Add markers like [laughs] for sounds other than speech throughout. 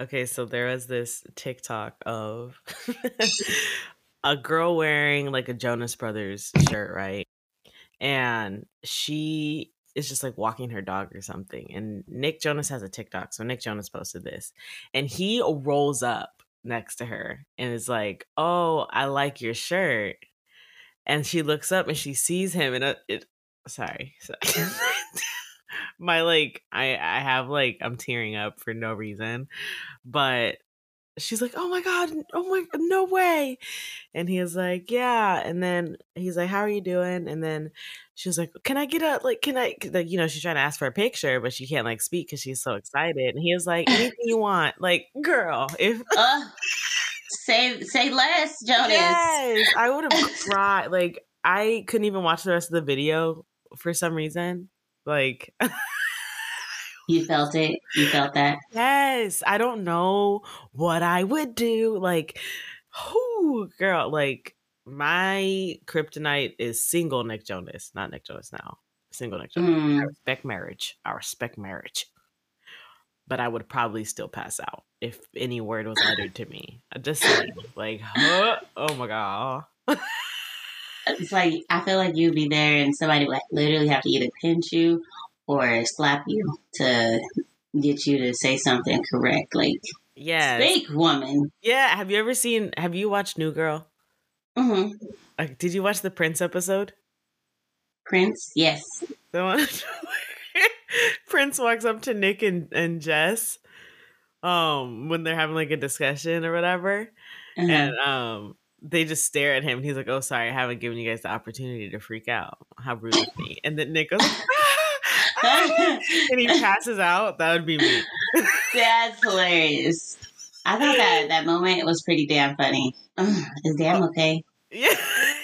Okay, so there was this TikTok of [laughs] a girl wearing like a Jonas Brothers shirt, right? And she is just like walking her dog or something. And Nick Jonas has a TikTok. So Nick Jonas posted this. And he rolls up next to her and is like, Oh, I like your shirt. And she looks up and she sees him and it, it sorry. [laughs] sorry. My like I I have like I'm tearing up for no reason. But she's like, "Oh my god, oh my no way." And he's like, "Yeah." And then he's like, "How are you doing?" And then she's like, "Can I get a like can I like you know, she's trying to ask for a picture, but she can't like speak cuz she's so excited." And he was like, "Anything [laughs] you want." Like, "Girl, if [laughs] uh, say say less, Jonas." Yes, I would have [laughs] cried. Like I couldn't even watch the rest of the video for some reason. Like You felt it. You felt that. Yes. I don't know what I would do. Like, whoo, girl, like my kryptonite is single Nick Jonas, not Nick Jonas now. Single Nick Jonas. Mm. I respect marriage. I respect marriage. But I would probably still pass out if any word was uttered to me. I just like, huh? [laughs] oh my god. [laughs] it's like I feel like you'd be there and somebody would literally have to either pinch you or slap you to get you to say something correct. Like, yeah, fake woman. Yeah. Have you ever seen? Have you watched New Girl? Mm-hmm. Uh, did you watch the Prince episode? Prince, yes. The one [laughs] Prince walks up to Nick and, and Jess, um, when they're having like a discussion or whatever, mm-hmm. and um, they just stare at him. And he's like, "Oh, sorry, I haven't given you guys the opportunity to freak out. How rude of me!" And then Nick goes. [laughs] [laughs] and he passes out, that would be me. [laughs] That's hilarious. I thought that that moment was pretty damn funny. Is damn oh. okay? Yeah.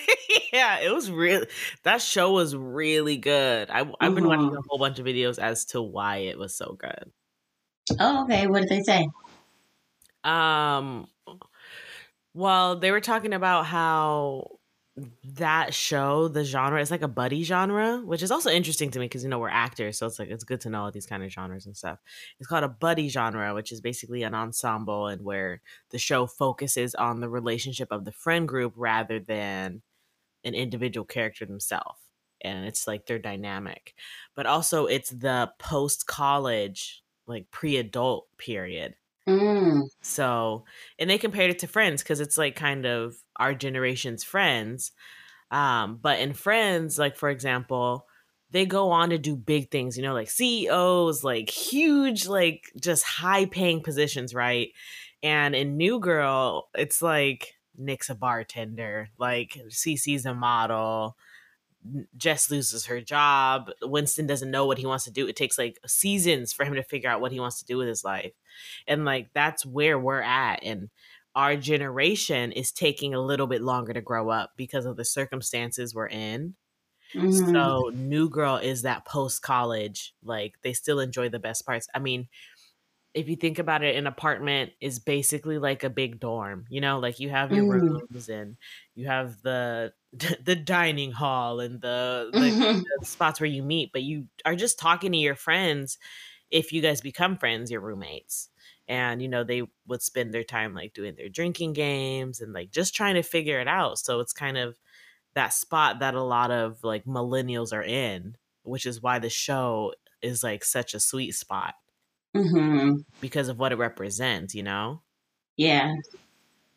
[laughs] yeah, it was really that show was really good. I, I've been mm-hmm. watching a whole bunch of videos as to why it was so good. Oh, okay. What did they say? Um, well, they were talking about how that show, the genre is like a buddy genre, which is also interesting to me because you know we're actors, so it's like it's good to know all these kind of genres and stuff. It's called a buddy genre, which is basically an ensemble and where the show focuses on the relationship of the friend group rather than an individual character themselves. And it's like their dynamic. But also it's the post college, like pre adult period Mm. So, and they compared it to Friends because it's like kind of our generation's Friends. Um, but in Friends, like for example, they go on to do big things, you know, like CEOs, like huge, like just high paying positions, right? And in New Girl, it's like Nick's a bartender, like Cece's a model, Jess loses her job. Winston doesn't know what he wants to do. It takes like seasons for him to figure out what he wants to do with his life. And like that's where we're at. And our generation is taking a little bit longer to grow up because of the circumstances we're in. Mm-hmm. So, New Girl is that post college, like they still enjoy the best parts. I mean, if you think about it, an apartment is basically like a big dorm. You know, like you have your mm. rooms and you have the [laughs] the dining hall and the, the, [laughs] the, spots where you meet, but you are just talking to your friends. If you guys become friends, your roommates, and you know they would spend their time like doing their drinking games and like just trying to figure it out. So it's kind of that spot that a lot of like millennials are in, which is why the show is like such a sweet spot mm-hmm. because of what it represents, you know? Yeah.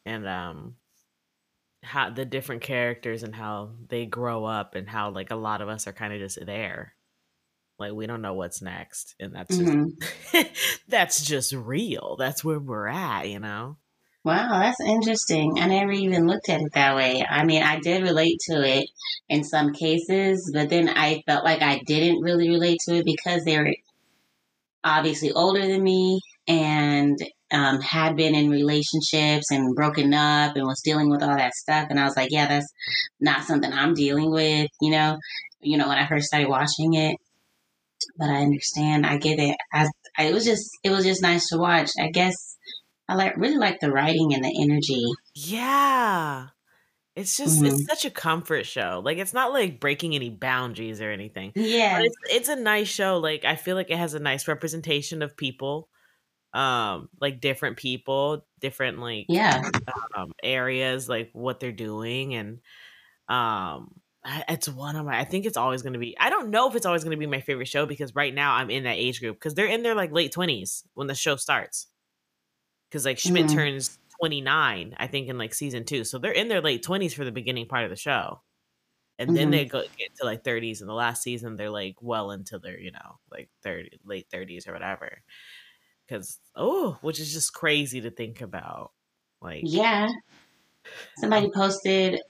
And um how the different characters and how they grow up and how like a lot of us are kind of just there. Like we don't know what's next. And that's mm-hmm. just [laughs] that's just real. That's where we're at, you know? Wow, that's interesting. I never even looked at it that way. I mean, I did relate to it in some cases, but then I felt like I didn't really relate to it because they were obviously older than me and um, had been in relationships and broken up and was dealing with all that stuff. And I was like, yeah, that's not something I'm dealing with, you know, you know, when I first started watching it. But I understand. I get it. I, I, it was just, it was just nice to watch. I guess I like really like the writing and the energy. Yeah. It's just mm-hmm. it's such a comfort show. Like it's not like breaking any boundaries or anything. Yeah. But it's it's a nice show. Like I feel like it has a nice representation of people. um like different people different like Yeah. um areas like what they're doing and um I- it's one of my i think it's always going to be i don't know if it's always going to be my favorite show because right now i'm in that age group because they're in their like late 20s when the show starts because like schmidt Mhm. turns 29 i think in like season two so they're in their late 20s for the beginning part of the show and then Mhm. they go get to like 30s in the last season they're like well into their you know like 30 late 30s or whatever because oh which is just crazy to think about like Yeah. Somebody posted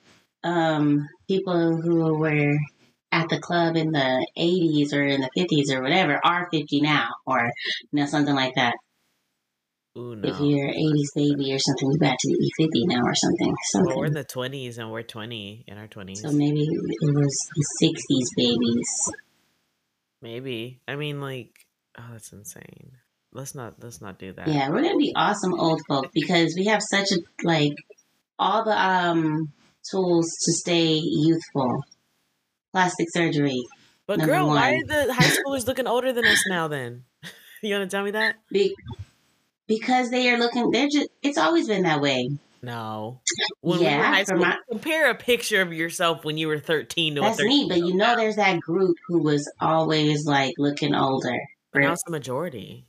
um, people who were at the club in the 80s or in the 50s or whatever are 50 now, or you know something like that. Ooh, no. If you're an 80s baby or something, you got to be 50 now or something. well, we're in the 20s and we're 20 in our 20s So maybe it was the 60s babies. maybe i mean like oh that's insane let's not let's not do that Yeah, we're gonna be awesome old folk because we have such a like all the um tools to stay youthful. Plastic surgery. but girl why are the high schoolers looking older than us now then [laughs] you want to tell me that Be- because they are looking they're just it's always been that way. no when we Yeah, high school my- compare a picture of yourself when you were 13 to That's a 13 me, but you know there's that group who was always like looking older. but now it's the majority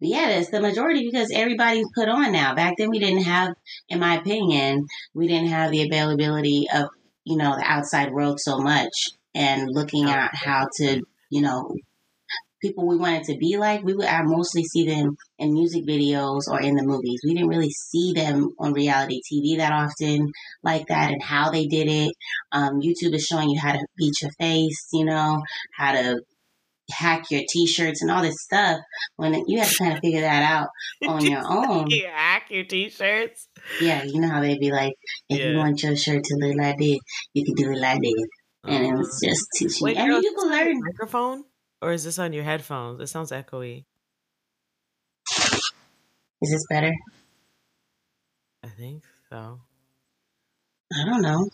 Yeah, that's the majority because everybody's put on now. Back then we didn't have, in my opinion, we didn't have the availability of, you know, the outside world so much and looking at how to, you know, people we wanted to be like, we would I mostly see them in music videos or in the movies. We didn't really see them on reality TV that often like that and how they did it. Um, YouTube is showing you how to beat your face, you know, how to hack your t-shirts and all this stuff when you have to kind of figure that out on [laughs] your own. you hack your t-shirts Yeah, you know how they'd be like, if you want your shirt to look like this, you can do it like this. And it was just teaching wait you. I mean, you can learn. microphone or is this on your headphones it sounds echoey Is this better? i think so I don't know.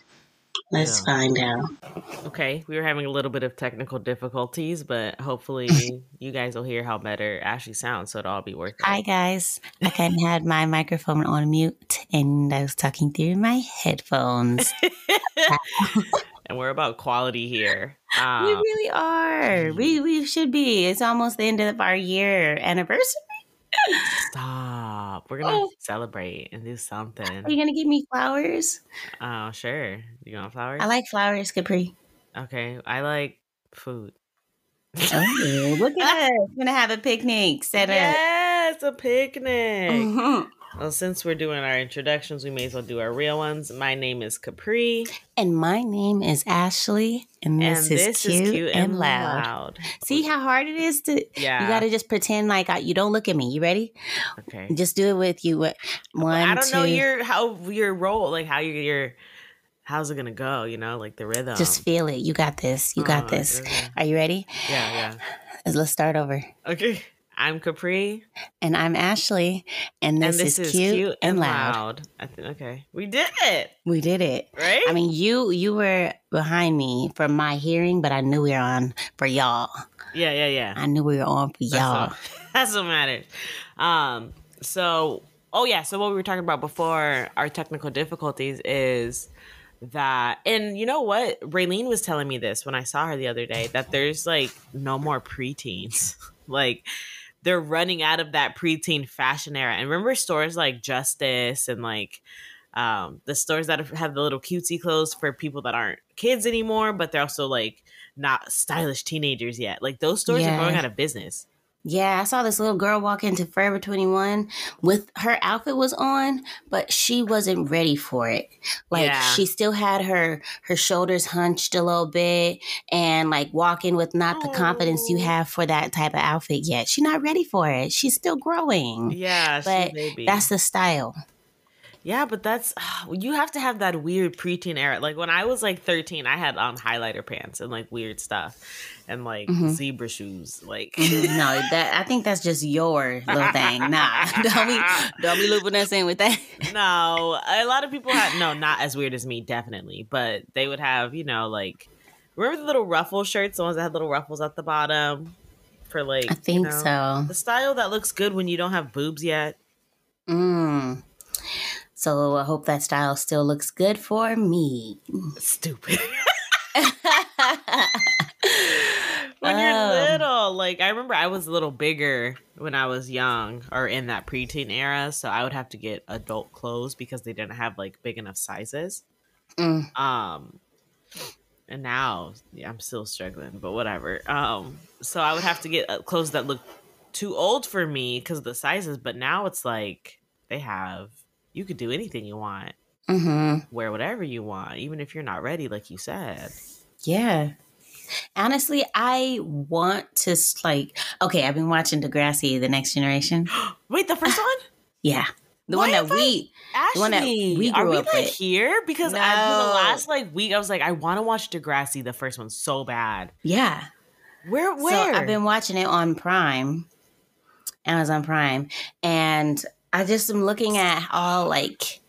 Let's Yeah. find out. Okay, we were having a little bit of technical difficulties, but hopefully [laughs] you guys will hear how better Ashley sounds, so it'll all be worth it. Hi guys. I kind of had my microphone on mute and I was talking through my headphones. [laughs] and we're about quality here. [laughs] we Um, really are. We we should be. It's almost the end of our year anniversary. stop. We're gonna Oh. celebrate and do something. Are you gonna give me flowers? Oh, sure. You want flowers? I like flowers, Capri. Okay, I like food. Oh, look at [laughs] us. We're gonna have a picnic set up. yes, a picnic. Mhm. Well, since we're doing our introductions, we may as well do our real ones. My name is Capri, And my name is Ashley, and this, and is, this cute is cute and loud. See how hard it is to. Yeah. You gotta just pretend like I, you don't look at me. You ready? okay. Just do it with you. One, I don't know your how your role, like how your your how's it gonna go? You know, like the rhythm. Just feel it. You got this. You got Oh, this. okay. Are you ready? Yeah, yeah. Let's start over. Okay. I'm Capri, And I'm Ashley, and this, and this is, cute, and loud. I think okay, we did it, We did it. right? I mean, you you were behind me for my hearing, but I knew we were on for y'all. yeah, yeah, yeah. I knew we were on for That's y'all. what, [laughs] that's what matters. Um. So, oh yeah. So what we were talking about before our technical difficulties is that, and you know what? Raylene was telling me this when I saw her the other day that there's like no more preteens. [laughs] like they're running out of that preteen fashion era. And remember stores like Justice and like um the stores that have the little cutesy clothes for people that aren't kids anymore, but they're also like not stylish teenagers yet. Like those stores Yeah. are going out of business. Yeah, I saw this little girl walk into Forever 21 with her outfit was on, but she wasn't ready for it. Like Yeah. she still had her her shoulders hunched a little bit and like walking with not the confidence you Oh. have for that type of outfit yet. She's not ready for it. She's still growing. Yeah, But. That's the style. Yeah, but that's [sighs] you have to have that weird preteen era. Like when I was like thirteen, I had on highlighter pants and like weird stuff, and like Mhm. zebra shoes. Like Mhm. no, that I think that's just your little thing. Nah, [laughs] don't be don't be looping us in with that. [laughs] no, a lot of people had no, not as weird as me, definitely, but they would have you know like remember the little ruffle shirts, the ones that had little ruffles at the bottom. for like I think you know, so. the style that looks good when you don't have boobs yet. Mm. So I hope that style still looks good for me. Stupid. [laughs] when you're Um. little, like I remember I was a little bigger when I was young or in that preteen era, so I would have to get adult clothes because they didn't have like big enough sizes. Mm. Um and now yeah, I'm still struggling, but whatever. Um so I would have to get uh, clothes that look too old for me because of the sizes, but now it's like they have you could do anything you want, hmm wear whatever you want, even if you're not ready, like you said. Yeah. Honestly, I want to like. Okay, I've been watching Degrassi: The Next Generation. [gasps] Wait, the first one? Yeah, the Why one that we. Ashley, one that we are we up like with. here? Because I, for the last like week, I was like, I want to watch Degrassi, the first one, so bad. Yeah. Where? Where? So I've been watching it on Prime, Amazon Prime, and I just am looking at all like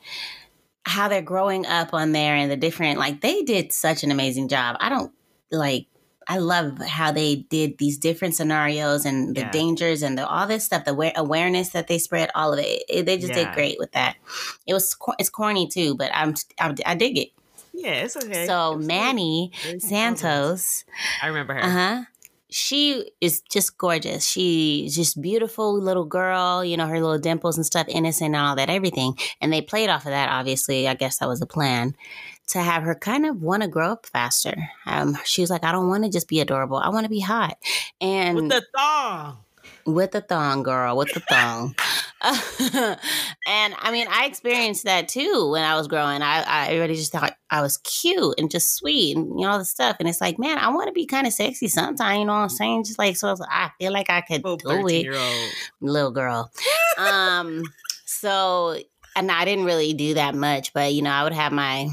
how they're growing up on there and the different like they did such an amazing job. I don't like I love how they did these different scenarios and the Yeah. dangers and the, all this stuff, the aware- awareness that they spread, all of it. It- they just Yeah. did great with that. It was it's corny too, but I'm I, I dig it. yeah, it's okay. So It was Manny very- Santos, I remember her. uh huh. She is just gorgeous. She's just beautiful little girl, you know, her little dimples and stuff, innocent and all that, everything. And they played off of that, obviously. I guess that was the plan to have her kind of want to grow up faster. Um, she was like, I don't want to just be adorable. I want to be hot. And With the thong. with the thong, girl, with the thong. [laughs] [laughs] and I mean, I experienced that too when I was growing. I, I everybody just thought I was cute and just sweet and you know all the stuff. And it's like, man, I want to be kind of sexy sometime. You know what I'm saying? Just like so, I, like, I feel like I could do it, little girl. um, so and I didn't really do that much, but you know, I would have my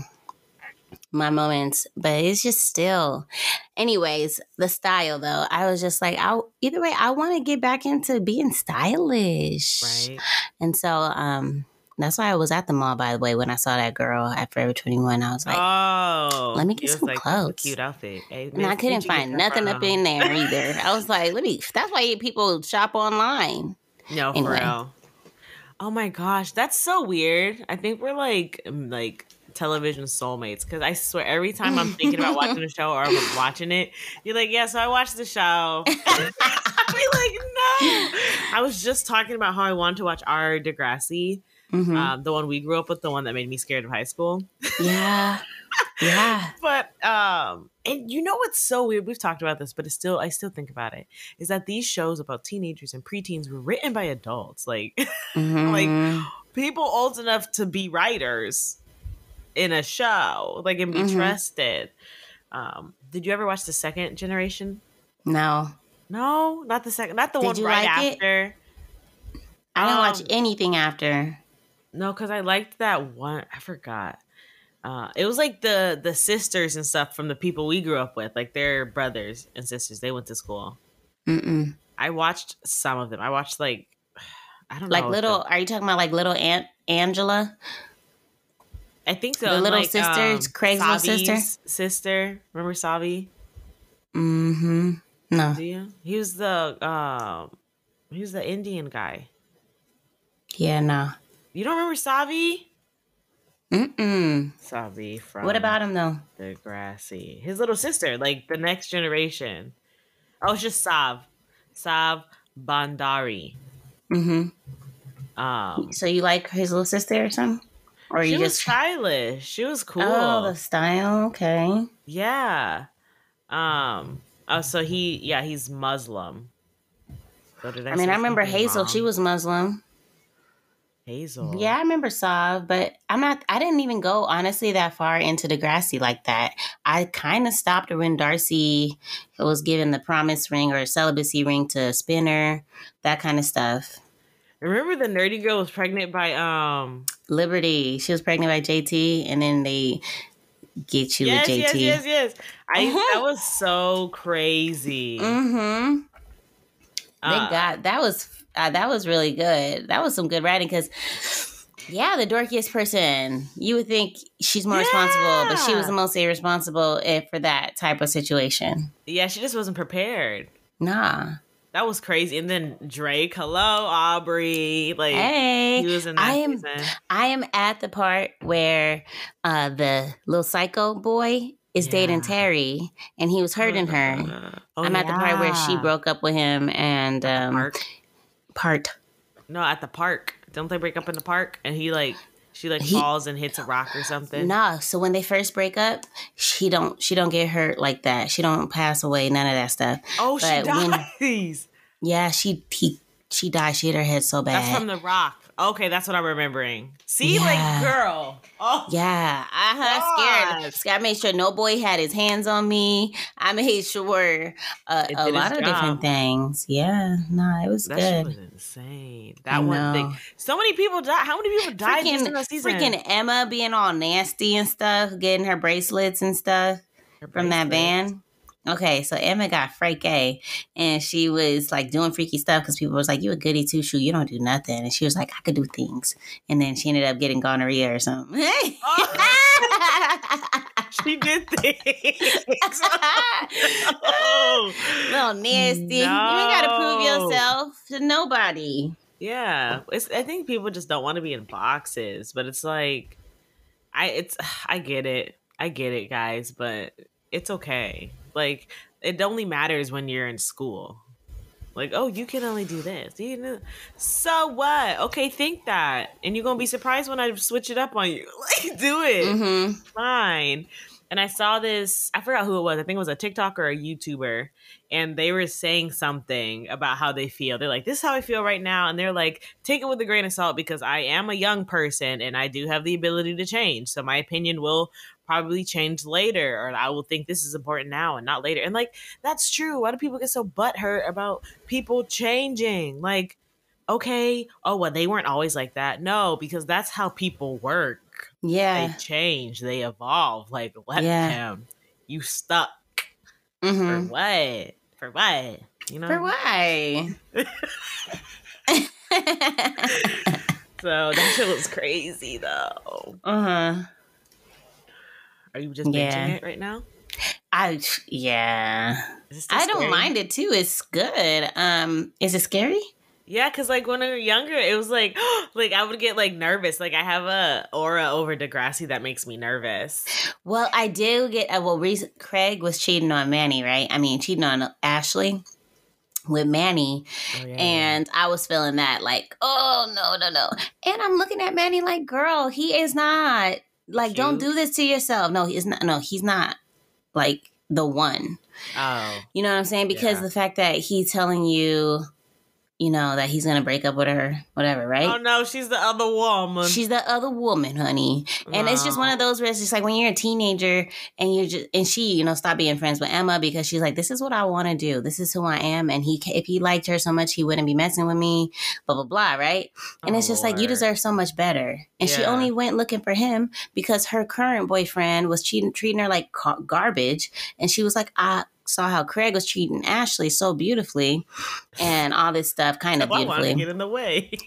my moments, but it's just still. Anyways, the style though, I was just like, I either way, I want to get back into being stylish, Right. and so um, that's why I was at the mall. By the way, when I saw that girl at Forever Twenty One, I was like, oh. let me get some like, clothes. cute outfit. Hey, and I couldn't where'd you get find nothing up in there [laughs] either. I was like, let me. That's why people shop online. No, for real. Oh my gosh, that's so weird. I think we're like like television soulmates because I swear every time I'm [laughs] thinking about watching a show or I'm watching it, you're like, yeah. So I watched the show. [laughs] [laughs] Be like, no. I was just talking about how I wanted to watch our Degrassi, Mhm. um, the one we grew up with, the one that made me scared of high school. yeah, yeah. But um, and you know what's so weird? We've talked about this, but it's still I still think about it. Is that these shows about teenagers and preteens were written by adults, like Mhm. people old enough to be writers in a show, like and be Mhm. trusted. Um, did you ever watch the second generation? no, No, not the second, not the Did one you right like it? after. I didn't watch Um, anything after. No, because I liked that one. I forgot. Uh, it was like the the sisters and stuff from the people we grew up with, like their brothers and sisters. They went to school. Mm-mm. I watched some of them. I watched like [sighs] I don't Like know. little, the- are you talking about like little Aunt Angela? I think so. the little like, sisters, um, crazy little sister? Sister, remember Savi? Mm-hmm. No. Do you? He was the um, he was the Indian guy. Yeah, no. You don't remember Savi? Mm-mm. Savi from What about him though? Degrassi. His little sister, like the next generation. Oh, it's just Sav, Sav Bhandari. Mm-hmm. Um, So you like his little sister or something? Or she you was just stylish. She was cool. Oh, the style. Okay. Yeah. Um. Oh, so he, yeah, he's Muslim. So did I mean, I remember Hazel. She was Muslim. Hazel. Yeah, I remember Sav, but I'm not. I didn't even go honestly that far into Degrassi like that. I kind of stopped when Darcy was given the promise ring or celibacy ring to Spinner, that kind of stuff. Remember the nerdy girl was pregnant by um. Liberty, she was pregnant by JT, and then they get you yes, with JT. yes, yes, yes. I Mhm. that was so crazy. Mm-hmm. They Uh, got that was uh, that was really good. That was some good writing because. Yeah, the dorkiest person. You would think she's more responsible, but she was the most irresponsible if for that type of situation. Yeah, she just wasn't prepared. Nah. That was crazy. And then Drake, hello, Aubrey. Like Hey, he was in that I am season. I am at the part where uh the little psycho boy is dating Terri and he was hurting her. Oh, I'm at the part where she broke up with him and um Park. part No, at the park. Don't they break up in the park? And he like she like He- falls and hits a rock or something. No, so when they first break up, she don't she don't get hurt like that. She don't pass away, none of that stuff. Oh, she But when- dies. Yeah, she he she died. She hit her head so bad. That's from the rock. Okay, that's what I'm remembering. See, Yeah. like girl. Oh yeah, I uh, Gosh. scared. I made sure no boy had his hands on me. I [laughs] made sure uh, a lot of job. different things. Yeah, no, it was that shit was good. insane. I That one know. thing. So many people died. How many people died Freaking, that season? freaking Emma being all nasty and stuff, getting her bracelets and stuff. Her from that bracelet. Okay, so Emma got Frank A, and she was like doing freaky stuff because people was like, "You a goody two shoe? You don't do nothing." And she was like, "I could do things," and then she ended up getting gonorrhea or something. [laughs] She did things. [laughs] oh. Little nasty. You ain't gotta prove yourself to nobody. Yeah, it's. I think people just don't want to be in boxes, but it's like, I. It's. [sighs] I get it. I get it, guys, but it's okay. Like, it only matters when you're in school. Like, oh, you can only do this. You know, so what? Okay, think that, and you're gonna be surprised when I switch it up on you. [laughs] Like, do it Mm-hmm. fine. And I saw this, I forgot who it was. I think it was a TikTok or a YouTuber. And they were saying something about how they feel. They're like, this is how I feel right now. And they're like, take it with a grain of salt because I am a young person and I do have the ability to change. So my opinion will probably change later or I will think this is important now and not later. And like, that's true. Why do people get so butthurt about people changing? Like, okay, oh, well, they weren't always like that. No, because that's how people work Yeah. they change, they evolve. Like let Yeah. them. You stuck for Mm-hmm. what? For what? You know. For why? [laughs] [laughs] So that shit was crazy though. uh huh. Are you just Yeah. it right now? I yeah. Is it still I don't mind it too. It's good. Um, is it scary? Yeah, because like when we were younger, it was like [gasps] like I would get like nervous. Like I have a aura over Degrassi that makes me nervous. Well, I do get. Uh, well, reason Craig was cheating on Manny, right? I mean, cheating on Ashley with Manny, Oh, yeah. and I was feeling that like, oh no, no, no. And I'm looking at Manny like, girl, he is not like, don't do this to yourself. No, he's not. No, he's not like the one. oh You know what I'm saying? Because Yeah. the fact that he's telling you, you know, that he's gonna break up with her, whatever, right? oh no, she's the other woman. She's the other woman, honey. And it's just one of those where it's just like when you're a teenager and you're just and she, you know, stop being friends with Emma because she's like, this is what I want to do. This is who I am. And he, if he liked her so much, he wouldn't be messing with me. Blah blah blah. Right? And Oh, it's just like you deserve so much better. And she only went looking for him because her current boyfriend was cheating, treating her like garbage. And she was like, I saw how Craig was treating Ashley so beautifully, and all this stuff, kind of I wanted to beautifully. get in the way. [laughs]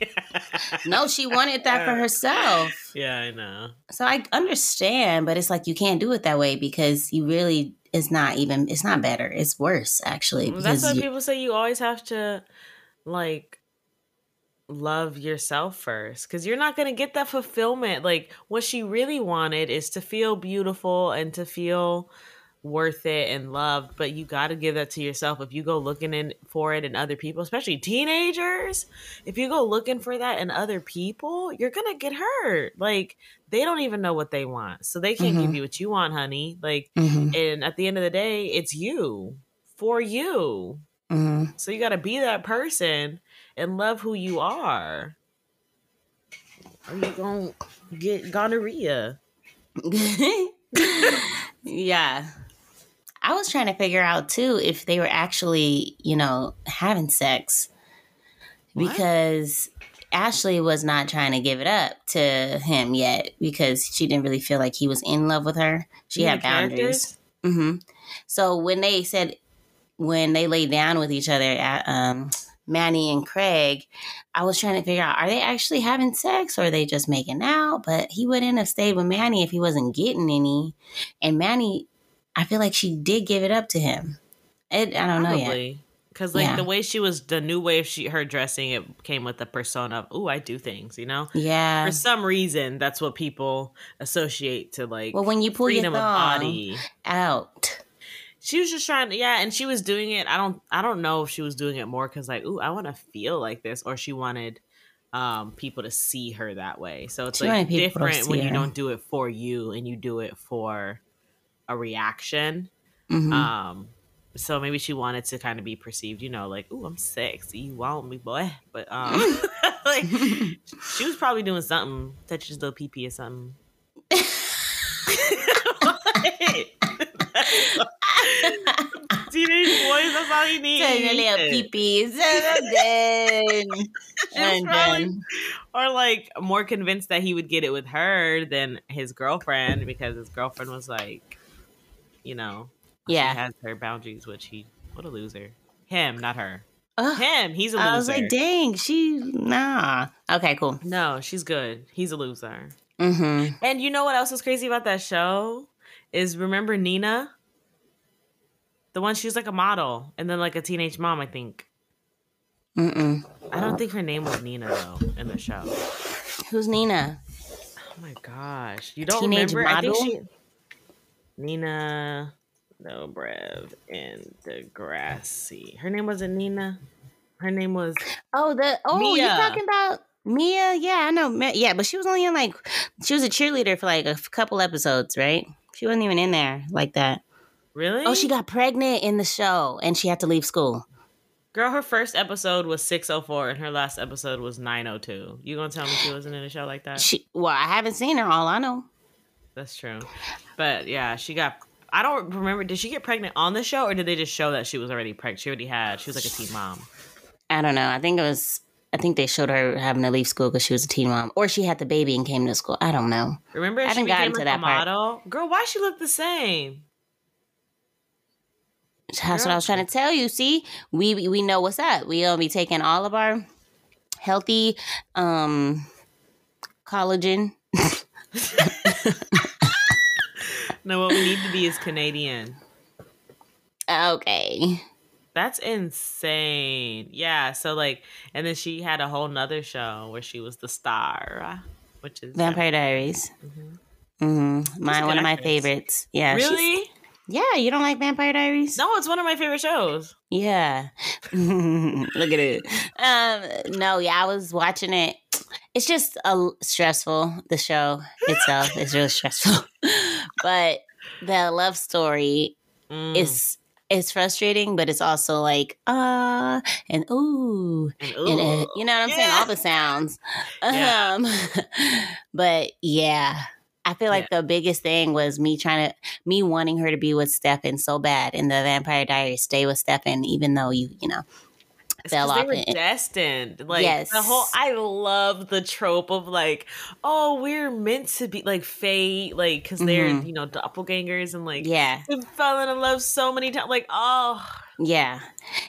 No, she wanted that for uh, herself. Yeah, I know. So I understand, but it's like you can't do it that way because you really it's not even it's not better. It's worse actually. That's why you, people say you always have to like love yourself first because you're not going to get that fulfillment. Like, what she really wanted is to feel beautiful and to feel worth it and loved, but you got to give that to yourself. If you go looking in for it in other people, especially teenagers, if you go looking for that in other people, you're going to get hurt. Like, they don't even know what they want. So they can't give Mhm. you what you want, honey. Like, Mhm, and at the end of the day, it's you for you. mhm. So you got to be that person and love who you are. Or you going to get gonorrhea. [laughs] yeah. I was trying to figure out too if they were actually, you know, having sex What? because Ashley was not trying to give it up to him yet because she didn't really feel like he was in love with her. She had mean the characters? boundaries. hmm So when they said when they laid down with each other at um, Manny and Craig, I was trying to figure out are they actually having sex or are they just making out? But he wouldn't have stayed with Manny if he wasn't getting any. And Manny, I feel like she did give it up to him. It, I don't know yet. Because like Yeah. the way she was, the new way of she her dressing, it came with the persona of, "Ooh, I do things," you know. Yeah. For some reason, that's what people associate to like Well, when you pull your freedom of thong body. out, She was just trying to, yeah, and she was doing it. I don't, I don't know if she was doing it more because like, ooh, I want to feel like this, or she wanted um people to see her that way. So it's She like wanted people to different when you don't do it for you and you do it for a reaction. Mhm. Um, so maybe she wanted to kind of be perceived, you know, like, "Ooh, I'm sexy, you want me, boy." But um, [laughs] [laughs] like, [laughs] she was probably doing something, touch his little pee pee or something. Teenage boys, that's all you need. Turn your little peepees. Done. She was probably- done. or like more convinced that he would get it with her than his girlfriend because his girlfriend was like, you know, Yeah. she has her boundaries, which he, what a loser. Him, not her. Ugh. Him, he's a loser. I was like, dang, she nah. Okay, cool. no, she's good. He's a loser. Mm-hmm. And you know what else was crazy about that show? Is remember Nina? The one she was like a model and then like a teenage mom, I think. Mm-mm. I don't think her name was Nina though in the show. Who's Nina? Oh my gosh. You don't Teenage remember? I think she Nina Dobrev in Degrassi. Her name wasn't Nina. Her name was Oh, the oh, Mia. you're talking about Mia? Yeah, I know. Yeah, but she was only in like she was a cheerleader for like a couple episodes, right? She wasn't even in there like that. really? Oh, she got pregnant in the show and she had to leave school. Girl, her first episode was 604 and her last episode was 902. You gonna tell me she wasn't in a show like that? She well, I haven't seen her. All I know. That's true. But yeah, she got I don't remember did she get pregnant on the show or did they just show that she was already pregnant? She already had she was like a teen mom. I don't know. I think it was. I think they showed her having to leave school because she was a teen mom, or she had the baby and came to school. I don't know. Remember I she haven't gotten to that a part. model? Girl, why she look the same? That's what I was trying to tell you. See, we we know what's up. We gonna be taking all of our healthy um collagen. [laughs] No, what we need to be is Canadian. Okay. That's insane. Yeah. So like, and then she had a whole nother show where she was the star, which is Vampire Diaries. Mhm. Mm-hmm. My one of my favorites. Yeah. Really? Yeah. You don't like Vampire Diaries? No, it's one of my favorite shows. Yeah. [laughs] Look at it. Um, no, yeah, I was watching it. It's just a stressful. The show itself [laughs] is really stressful, [laughs] but the love story Mm. is is frustrating, but it's also like ah and ooh And, and uh, you know what I'm saying? All the sounds. Yeah. Um, [laughs] but yeah. I feel like the biggest thing was me trying to, me wanting her to be with Stefan so bad in the Vampire Diaries, stay with Stefan, even though you, you know, It's fell off They were destined. Like Yes. the whole. I love the trope of like, oh, we're meant to be like fate, like because they're Mhm. you know doppelgangers and like yeah, they fell in love so many times. Like, oh, yeah.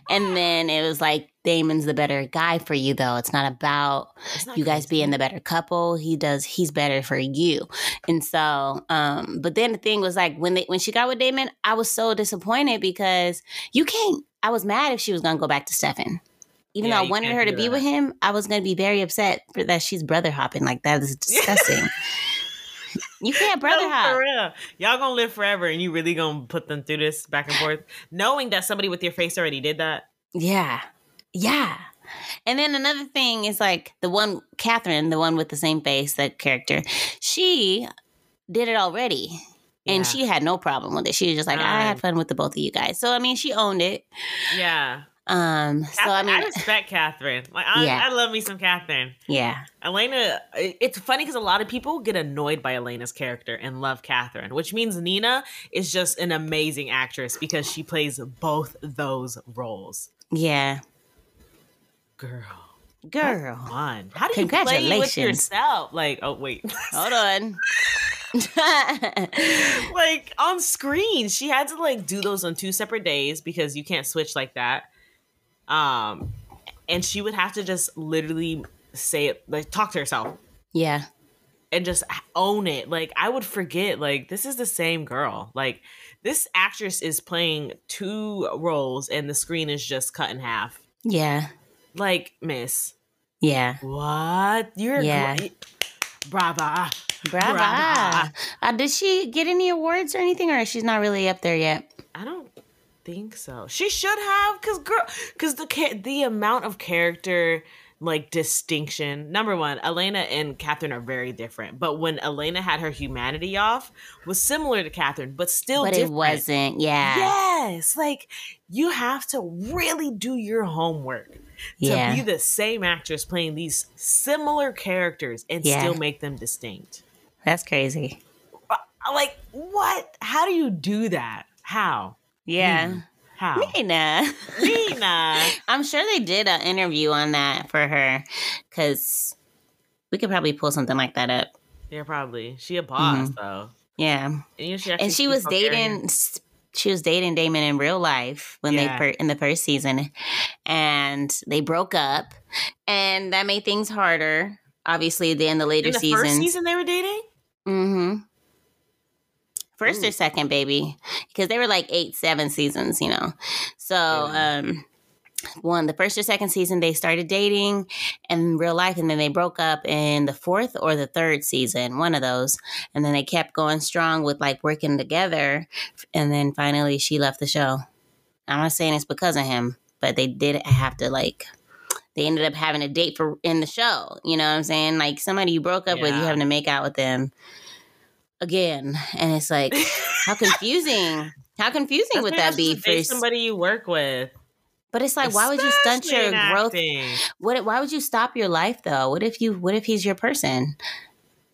And then it was like, Damon's the better guy for you, though. It's not about it's not you guys crazy. being the better couple. He does, he's better for you. And so, um, but then the thing was like, when they, when she got with Damon, I was so disappointed because you can't, I was mad if she was going to go back to Stefan. Even Yeah, though I wanted her to be that. with him, I was going to be very upset for that she's brother hopping. Like, that is [laughs] disgusting. you can't brother No, hop. for real. Y'all gonna live forever, and you really gonna put them through this back and forth, knowing that somebody with your face already did that. Yeah. Yeah. And then another thing is like the one Katherine, the one with the same face, that character, she did it already. Yeah. And she had no problem with it. She was just like, I had fun with the both of you guys. So I mean she owned it. Yeah. Um so I mean I, respect Katherine. Like I, Yeah. I love me some Katherine. yeah. Elena, it's funny because a lot of people get annoyed by Elena's character and love Katherine, which means Nina is just an amazing actress because she plays both those roles. Yeah. Girl, Girl. on. How do you play with yourself? Like, oh wait, [laughs] Hold on. [laughs] like on screen, she had to like do those on two separate days because you can't switch like that. Um, and she would have to just literally say it, like talk to herself. yeah. and just own it. Like I would forget like this is the same girl. Like this actress is playing two roles and the screen is just cut in half. Yeah. Like, miss. Yeah. What? You're Yeah. great. Brava. Brava. Brava. Uh, did she get any awards or anything, or she's not really up there yet? I don't think so. She should have, cause girl, cause the the amount of character like distinction. Number one, Elena and Katherine are very different. But when Elena had her humanity off, was similar to Katherine, but still but different. it wasn't. Yeah. Yes, like you have to really do your homework [laughs] to Yeah. be the same actress playing these similar characters and Yeah. still make them distinct. That's crazy. Uh, Like what? How do you do that? How? Yeah. How? Nina. [laughs] Nina. I'm sure they did an interview on that for her because we could probably pull something like that up. Yeah, probably. She a boss Mm-hmm. though. Yeah. And, you know, she and she was dating she was dating Damon in real life when Yeah. they in the first season and they broke up and that made things harder obviously in the later in the seasons first season they were dating. hmm first Ooh. or second baby because they were like eight seven seasons you know so Yeah. um one the first or second season they started dating in real life and then they broke up in the fourth or the third season one of those. And then they kept going strong with like working together and then finally she left the show. I'm not saying it's because of him but they did have to like they ended up having a date for in the show you know what i'm saying? Like somebody you broke up with you having to make out with them again and it's like how [laughs] confusing how confusing That's would that be supposed to date for somebody you work with? But it's like why would you stunt your growth? what why would you stop your life though? What if you what if he's your person?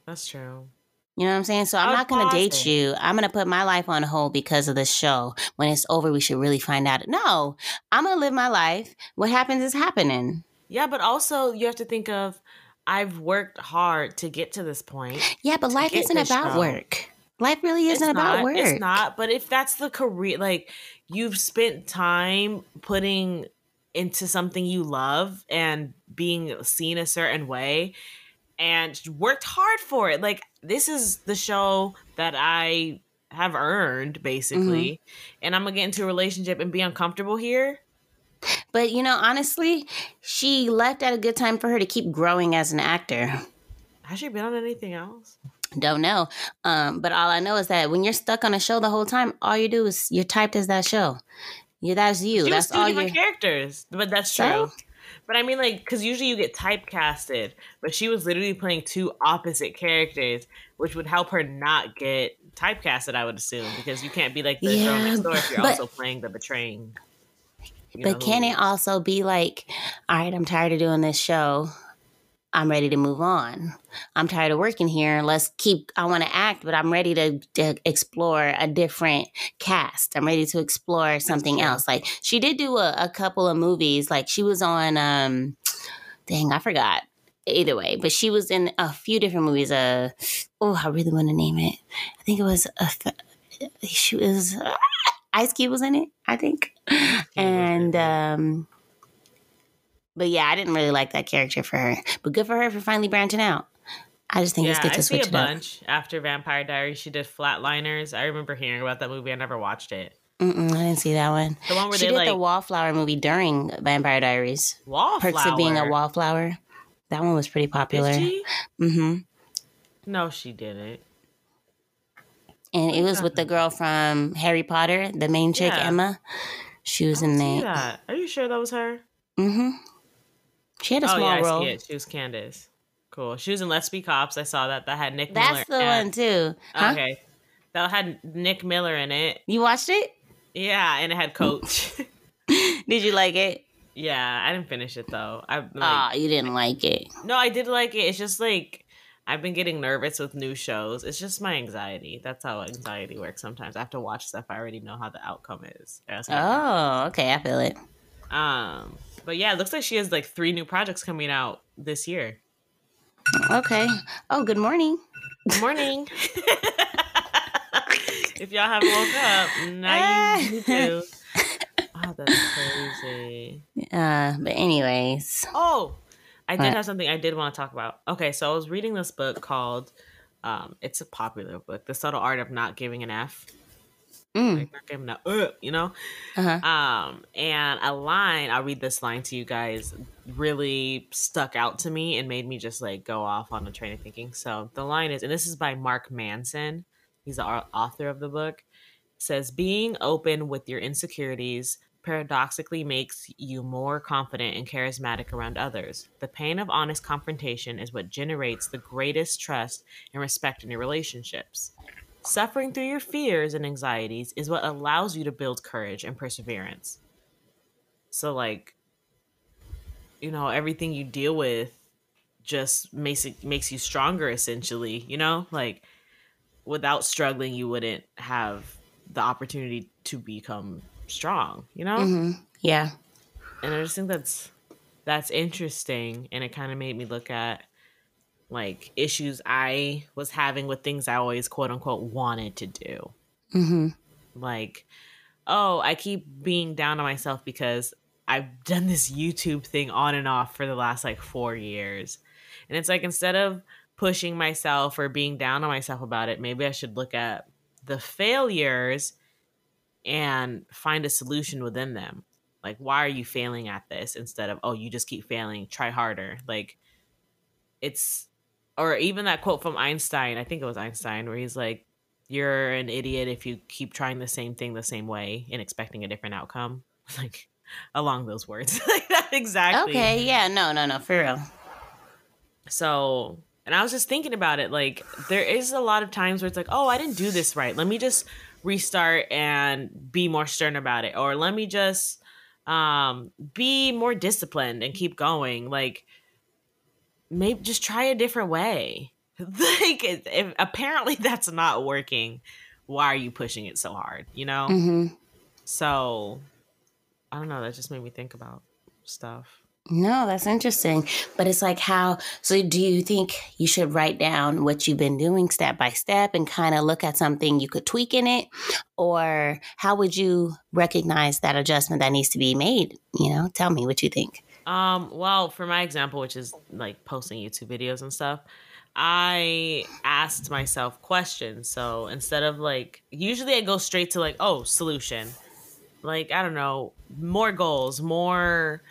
That's true. you know what i'm saying? So i'm not gonna date you. I'm gonna put my life on hold because of this show. When it's over we should really find out. No i'm gonna live my life. What happens is happening. Yeah, but also you have to think of I've worked hard to get to this point. yeah but life isn't about show. work. Life really isn't It's about not, work. It's not. But if that's the career, like you've spent time putting into something you love and being seen a certain way and worked hard for it. Like this is the show that I have earned basically. Mm-hmm. And I'm gonna get into a relationship and be uncomfortable here. but you know honestly she left at a good time for her to keep growing as an actor Has she been on anything else? Don't know. Um, but all I know is that when you're stuck on a show the whole time, all you do is you're typed as that show. Yeah, that's you. She that's was two all different you characters, but that's true. So? But I mean, like, because usually you get typecasted, but she was literally playing two opposite characters, which would help her not get typecasted. I would assume because you can't be like the girl Yeah, next door if you're but- also playing the betraying. you But know, can it also be like, all right, I'm tired of doing this show. I'm ready to move on. I'm tired of working here. Let's keep, I want to act, but I'm ready to, to explore a different cast. I'm ready to explore something else. Like she did do a, a couple of movies. Like she was on, um, dang, I forgot. Either way, but she was in a few different movies. Uh, oh, I really want to name it. I think it was a, she was Ice Cube was in it. I think, and um, but yeah, I didn't really like that character for her. But good for her for finally branching out. I just think Yeah, it's good I to see a it up. bunch after Vampire Diaries. She did Flatliners. I remember hearing about that movie. I never watched it. Mm-mm, I didn't see that one. The one where she they did like the Wallflower movie during Vampire Diaries. wallflower. Perks of being a wallflower. That one was pretty popular. Did she? Mm-hmm. No, she didn't. And it was with the girl from Harry Potter, the main chick Yeah. Emma. She was in that? Are you sure that was her? Mm-hmm. She had a oh small yeah, I see it. She was Candace. Cool. She was in Let's Be Cops. I saw that. That had Nick Miller. That's the and- one too. Huh? Okay. That had Nick Miller in it. You watched it? Yeah, and it had Coach. [laughs] [laughs] Did you like it? yeah, I didn't finish it though. I like, Ah, you didn't like it. no, I did like it. It's just like I've been getting nervous with new shows. It's just my anxiety. That's how anxiety works. Sometimes I have to watch stuff I already know how the outcome is. Oh, okay, I feel it. Um, but yeah, it looks like she has like three new projects coming out this year. Okay. Oh, good morning. Good morning. [laughs] [laughs] if y'all haven't woke up, now you need to. [laughs] Oh, that's crazy. Uh, but anyways, Oh, I did have something I did want to talk about. Okay, so I was reading this book called um it's a popular book, The Subtle Art of Not Giving an F. Mm. Like not giving a uh, you know? Uh-huh. Um and a line, I'll read this line to you guys, really stuck out to me and made me just like go off on a train of thinking. So the line is and this is by Mark Manson. He's the author of the book. says being open with your insecurities paradoxically makes you more confident and charismatic around others. The pain of honest confrontation is what generates the greatest trust and respect in your relationships. Suffering through your fears and anxieties is what allows you to build courage and perseverance. So, like, you know, everything you deal with just makes it makes you stronger essentially, you know? Like without struggling you wouldn't have the opportunity to become strong, you know? hmm Yeah. And I just think that's that's interesting and it kind of made me look at like issues I was having with things I always quote unquote wanted to do. hmm Like, oh, I keep being down on myself because I've done this YouTube thing on and off for the last like 4 years. And it's like instead of pushing myself or being down on myself about it, maybe I should look at the failures and find a solution within them. Like, why are you failing at this instead of, oh, you just keep failing, try harder? Like, it's, or even that quote from Einstein, I think it was Einstein, where he's like, you're an idiot if you keep trying the same thing the same way and expecting a different outcome. [laughs] Like, along those words. [laughs] like, that exactly. Okay. Yeah. No. No. No. For real. So, and I was just thinking about it. Like, there is a lot of times where it's like, oh, I didn't do this right. Let me just restart and be more stern about it. Or let me just um, be more disciplined and keep going. Like, maybe just try a different way. [laughs] like, if, if apparently [laughs] that's not working, why are you pushing it so hard? You know? hmm So, I don't know. That just made me think about stuff. No, that's interesting. But it's like how, so do you think you should write down what you've been doing step by step and kind of look at something you could tweak in it? Or how would you recognize that adjustment that needs to be made? You know, tell me what you think. Um, well, for my example, which is like posting YouTube videos and stuff, I asked myself questions. So instead of like, usually I go straight to like, oh, solution. Like, I don't know, more goals, more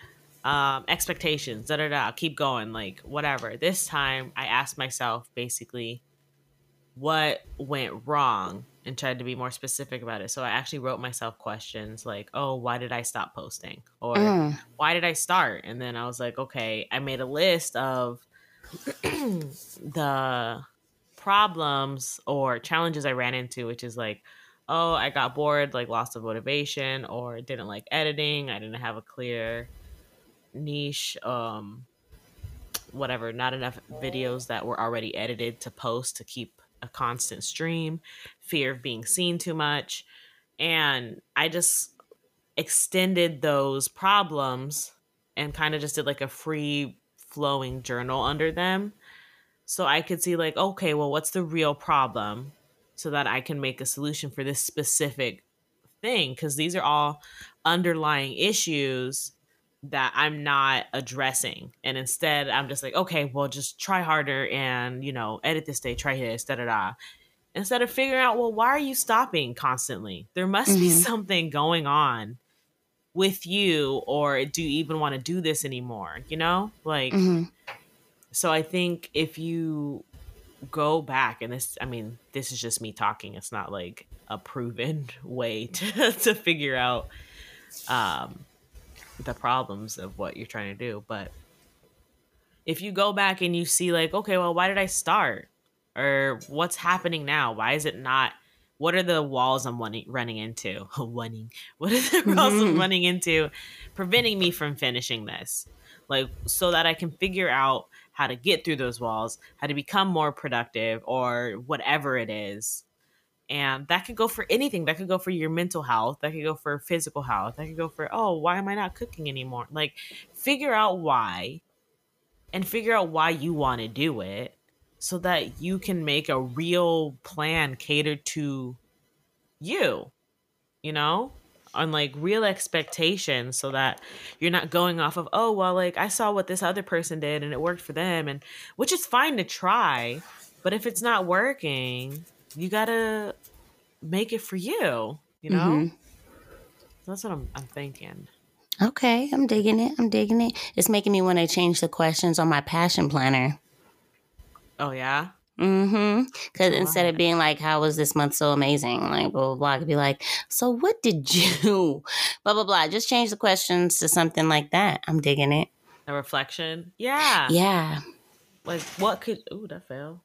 um, expectations, da da da, keep going, like, whatever. This time I asked myself basically what went wrong and tried to be more specific about it. So I actually wrote myself questions like, oh, why did I stop posting? Or Mm. why did I start? And then I was like, okay, I made a list of [clears throat] the problems or challenges I ran into, which is like, oh, I got bored, like lost of motivation, or didn't like editing, I didn't have a clear niche, um, whatever, not enough videos that were already edited to post to keep a constant stream, fear of being seen too much. And I just extended those problems and kind of just did like a free flowing journal under them so I could see like okay well what's the real problem so that I can make a solution for this specific thing cuz these are all underlying issues that I'm not addressing. And instead I'm just like okay well just try harder and you know edit this day try this da da da. Instead of figuring out well why are you stopping constantly? There must be Mhm. something going on with you or do you even want to do this anymore you know? Like hmm so i think if you go back and this i mean this is just me talking it's not like a proven [laughs] way [laughs] to, to figure out um the problems of what you're trying to do but if you go back and you see like okay well why did i start? Or what's happening now? Why is it not what are the walls i'm running, running into? [laughs] Running. What are the walls i'm Mhm. running into preventing me from finishing this? Like so that i can figure out how to get through those walls how to become more productive or whatever it is and that could go for anything. That could go for your mental health. That could go for physical health. That could go for oh why am i not cooking anymore? Like figure out why and figure out why you want to do it so that you can make a real plan catered to you you know? On like real expectations so that you're not going off of oh well like I saw what this other person did and it worked for them and which is fine to try, but if it's not working, you got to make it for you, you know? Mhm. That's what I'm I'm thinking. Okay, I'm digging it. I'm digging it. It's making me want to change the questions on my passion planner. Oh yeah. Mm-hmm. Because Oh, instead of being like, "How was this month so amazing?" Like blah blah blah, I could be like, "So what did [laughs] you?" Blah blah blah. Just change the questions to something like that. I'm digging it. A reflection. Yeah. Yeah. Like what could ooh, that fell.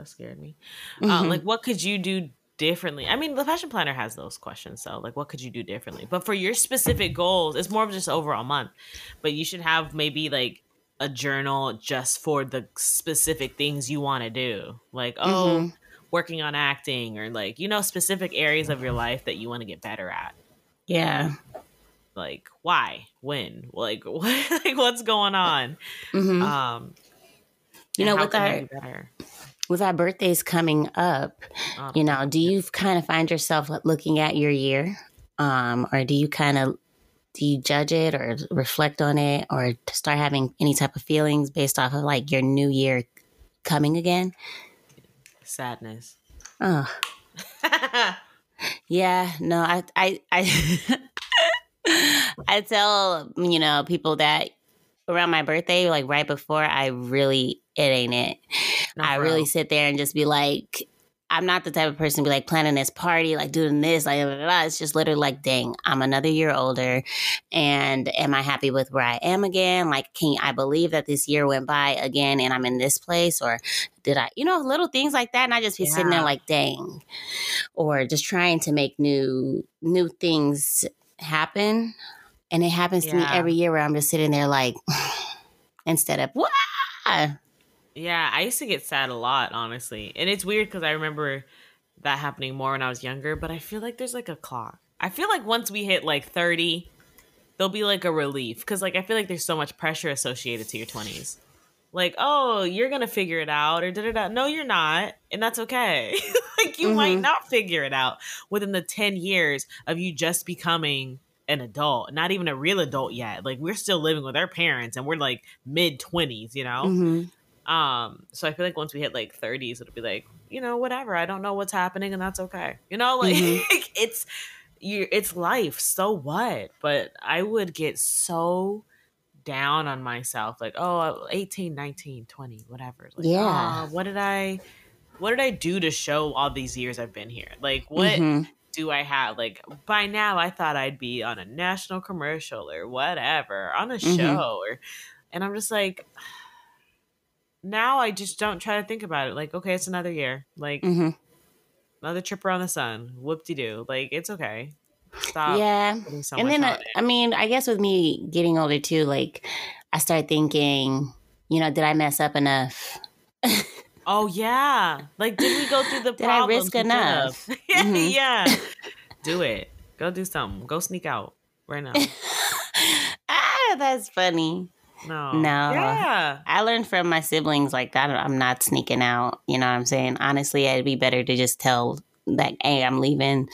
That scared me. Mhm. Uh, like what could you do differently? I mean, the passion planner has those questions, so like what could you do differently? But for your specific goals, it's more of just overall month. But you should have maybe like a journal just for the specific things you want to do. Like, oh, Mhm. working on acting or like, you know, specific areas of your life that you want to get better at. Yeah. Like, why? When? Like, [laughs] what, like what's going on? hmm Um You know, with our better? With our birthdays coming up, Um, you know, do you kind of find yourself looking at your year, um, or do you kind of do you judge it or reflect on it, or start having any type of feelings based off of like your new year coming again? sadness. Oh, [laughs] yeah. No, I, I, I, [laughs] I tell you know people that around my birthday, like right before, I really it ain't it. No, I really real. sit there and just be like, I'm not the type of person to be like planning this party, like doing this, like blah, blah, blah. it's just literally like, dang, I'm another year older, and am I happy with where I am again? Like, can I believe that this year went by again, and I'm in this place, or did I, you know, little things like that, and I just be sitting there like, dang, or just trying to make new new things happen, and it happens to me every year where I'm just sitting there like, [sighs] instead of what. Yeah, I used to get sad a lot, honestly. And it's weird because I remember that happening more when I was younger, but I feel like there's like a clock. I feel like once we hit like 30, there'll be like a relief because like I feel like there's so much pressure associated to your 20s. Like, oh, you're going to figure it out or da da da. No, you're not. And that's okay. [laughs] like, you might Mhm. not figure it out within the 10 years of you just becoming an adult, not even a real adult yet. Like, we're still living with our parents and we're like mid 20s, you know? hmm Um, so I feel like once we hit like 30s, it'll be like, you know, whatever. I don't know what's happening, and that's okay. You know, like [laughs] Mhm. it's you it's life. So what? But I would get so down on myself, like, oh, 18, 19, 20, whatever. Like, Yeah. "Ah, what did I what did I do to show all these years I've been here? Like what Mhm. do I have? Like by now I thought I'd be on a national commercial or whatever, on a Mhm. show or and I'm just like now I just don't try to think about it. Like, okay, it's another year. Like Mhm. another trip around the sun. Whoop de doo. Like it's okay. Stop. Yeah. so and then, uh. I mean, I guess with me getting older too, like, I start thinking, you know, did I mess up enough? [laughs] Oh yeah. Like did we go through the Did I problems risk enough? [laughs] yeah, Mhm. yeah. [laughs] Do it. Go do something. Go sneak out right now. ah, that's funny. No. No. Yeah. I learned from my siblings, like, that I'm not sneaking out. You know what I'm saying? Honestly, it'd be better to just tell that, hey, I'm leaving,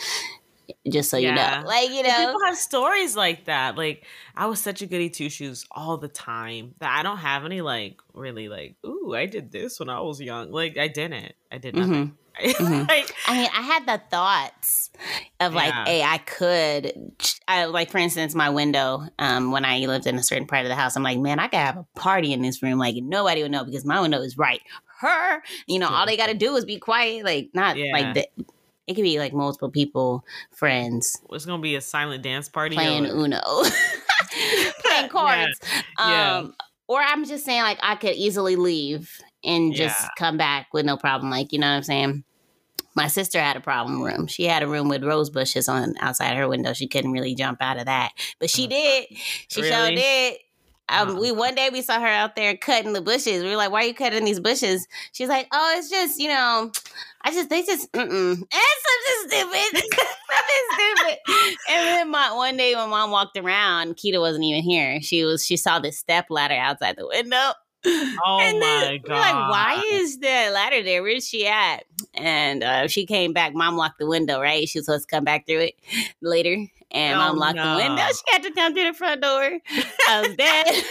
just so Yeah. you know. Like, you But know. People have stories like that. Like I was such a goody two shoes all the time that I don't have any like really like, ooh, I did this when I was young. Like I didn't. I did mm-hmm. nothing. Mhm. [laughs] like I mean, I had the thoughts of like, Yeah. hey, I could, I, like for instance, my window. Um, when I lived in a certain part of the house, I'm like, man, I could have a party in this room. Like nobody would know because my window is right. Her, you know, all they got to do is be quiet. Like not Yeah. like the, it could be like multiple people, friends it's gonna be a silent dance party. playing or- Uno, [laughs] playing [laughs] cards. Yeah. Um, or I'm just saying like I could easily leave and just Yeah. come back with no problem. Like you know what I'm saying. My sister had a problem room. She had a room with rose bushes on outside her window. She couldn't really jump out of that, but she Uh, did. She sure really? did. Um, Uh-uh. we one day we saw her out there cutting the bushes. We were like, "Why are you cutting these bushes?" She's like, "Oh, it's just you know, I just they just mm mm, it's something stupid, [laughs] something stupid." And then my one day when mom walked around, Kita wasn't even here. She was she saw this step ladder outside the window. Oh and my we're like, why is the ladder there? Where's she at? And uh, she came back. Mom locked the window, right? She was supposed to come back through it later. and Oh, mom locked no. the window. She had to come through the front door. I was dead.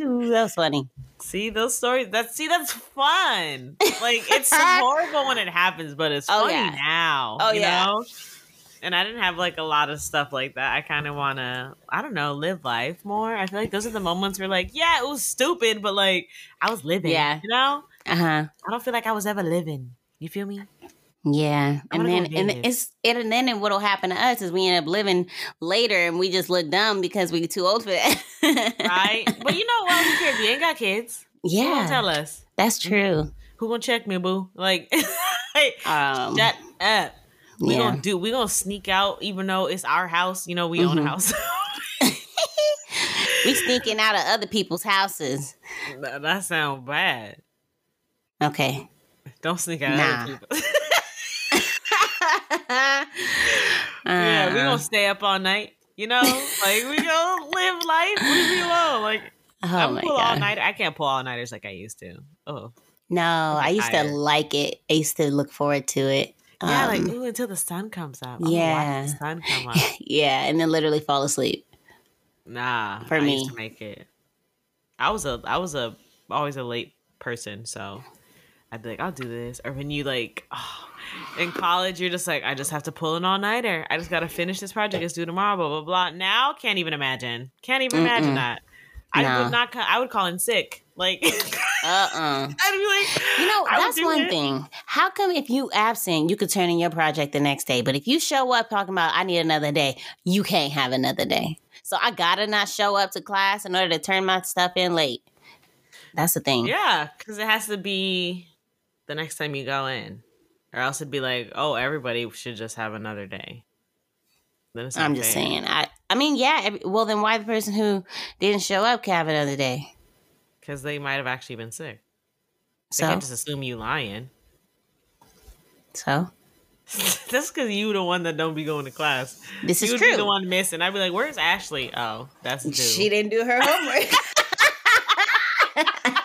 Ooh, that was funny. See those stories? That's see, that's fun. Like it's [laughs] horrible when it happens, but it's Oh, funny yeah. now. Oh, you yeah. know? And I didn't have like a lot of stuff like that. I kind of want to, I don't know, live life more. I feel like those are the moments where, like, yeah, it was stupid, but like I was living. Yeah. you know. Uh huh. I don't feel like I was ever living. You feel me? Yeah, and then and it's it, and then what'll happen to us is we end up living later, and we just look dumb because we're too old for that. Right? [laughs] but you know what? We ain't got kids. Yeah, tell us? that's true. Who gonna check me, boo? Like, [laughs] Um, shut up. We yeah. gonna do. We gonna sneak out, even though it's our house. You know, we own a Mhm. house. [laughs] we sneaking out of other people's houses. that, that sounds bad. Okay. Don't sneak out. Nah. Other people. [laughs] yeah, we Uh, gonna stay up all night. You know, like we gonna live life. Leave me alone. Like Oh I my pull all night. I can't pull all nighters like I used to. Oh, No, I used to like it. I used to look forward to it. Yeah, like Um, ooh, until the sun comes up. I'm yeah. sun come [laughs] out. yeah, and then literally fall asleep. Nah, For I me. make it. I was a, I was a, always a late person, so I'd be like, I'll do this. Or when you like, oh, [sighs] in college, you're just like, I just have to pull an all nighter. I just got to finish this project. It's due tomorrow. Blah blah blah. Now, can't even imagine. Can't even imagine Mm-mm. that. I would not. I would call in sick. Like, [laughs] Uh uh [laughs] I'd be like, You know, I that's one it. thing. How come if you absent, you could turn in your project the next day, but if you show up talking about I need another day, you can't have another day. So I gotta not show up to class in order to turn my stuff in late. That's the thing. Yeah, because it has to be the next time you go in, or else it'd be like, oh, everybody should just have another day. I'm just fair. saying. I I mean, yeah. every- Well, then why the person who didn't show up can have another day? because they might have actually been sick. They So can't just assume you lying. so [laughs] That's because you the one that don't be going to class. this you is would be the one missing. I'd be like, "Where's Ashley?" Oh, that's due. She didn't do her homework. [laughs] [laughs]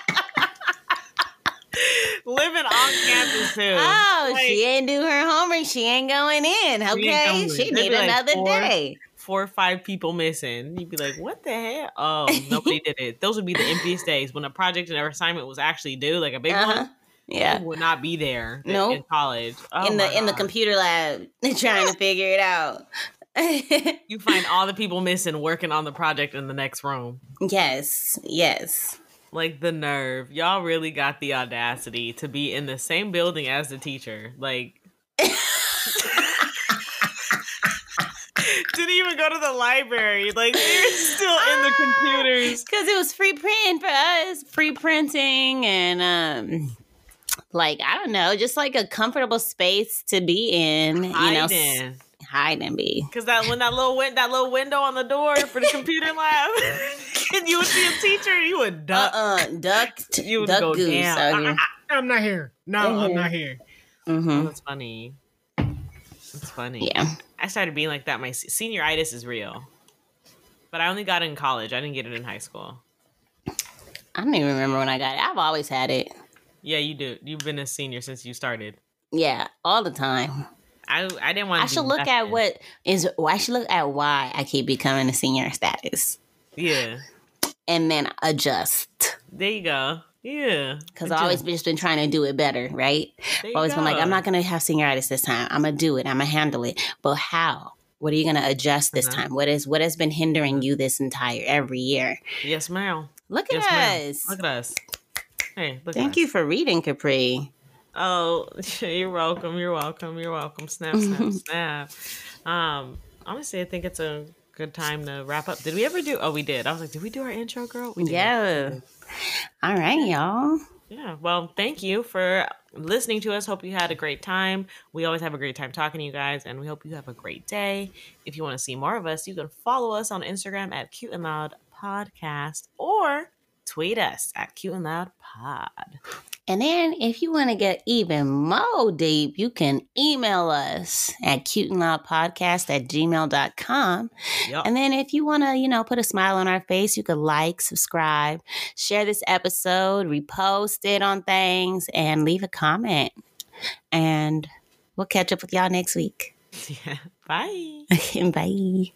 living on campus too. oh, Like, she ain't do her homework. She ain't going in. Okay, going. she need like another four. day. Four or five people missing. You'd be like, "What the hell?" Oh, nobody [laughs] did it. Those would be the emptiest days when a project and an assignment was actually due, like a big Uh-huh. one. Yeah. Would not be there. in- Nope. in college. Oh in the in the computer lab [laughs] trying to figure it out. [laughs] you find all the people missing working on the project in the next room. yes, yes. Like the nerve. Y'all really got the audacity to be in the same building as the teacher. Like didn't even go to the library. Like they're still in the [laughs] computers. Because it was free print for us, free printing, and um, like I don't know, just like a comfortable space to be in. You know, s- hide and be. Cause that when that little win- that little window on the door for the computer [laughs] lab, and you would see a teacher, you would duck. uh duck, you would duck go goose. down. out here. I, am not here. No, I'm not here. Oh, Mhm. that's funny. Funny. Yeah. I started being like that. My senioritis is real, but I only got it in college. I didn't get it in high school. I don't even remember when I got it. I've always had it. Yeah, you do. You've been a senior since you started. Yeah, all the time. I I didn't want. I should look at what is. Well, I should look at why I keep becoming a senior status, Yeah, and then adjust. there you go. Yeah, Because I've always just been trying to do it better, right? There always been like. I'm not gonna have senioritis this time. I'm gonna do it. I'm gonna handle it. But how? What are you gonna adjust this Uh-huh. time? What is what has been hindering you this entire every year? Yes, ma'am. Look at Yes, ma'am. us. Look at us. Hey, look. Thank you Us. for reading, Capri. Oh, [laughs] you're welcome. You're welcome. You're welcome. Snap, snap, [laughs] snap. Um, honestly, I think it's a good time to wrap up. Did we ever do? Oh, we did. I was like, did we do our intro, girl? We did. Yeah. All right, y'all. Yeah. Well, thank you for listening to us. Hope you had a great time. We always have a great time talking to you guys, and we hope you have a great day. If you want to see more of us, you can follow us on Instagram at Cute and Loud Podcast or tweet us at Cute and Loud Pod. And then if you want to get even more deep, you can email us at cuteandloudpodcast at gmail.com. Yep. And then if you want to, you know, put a smile on our face, you could like, subscribe, share this episode, repost it on things, and leave a comment. And we'll catch up with y'all next week. [laughs] Yeah. Bye. [laughs] Bye.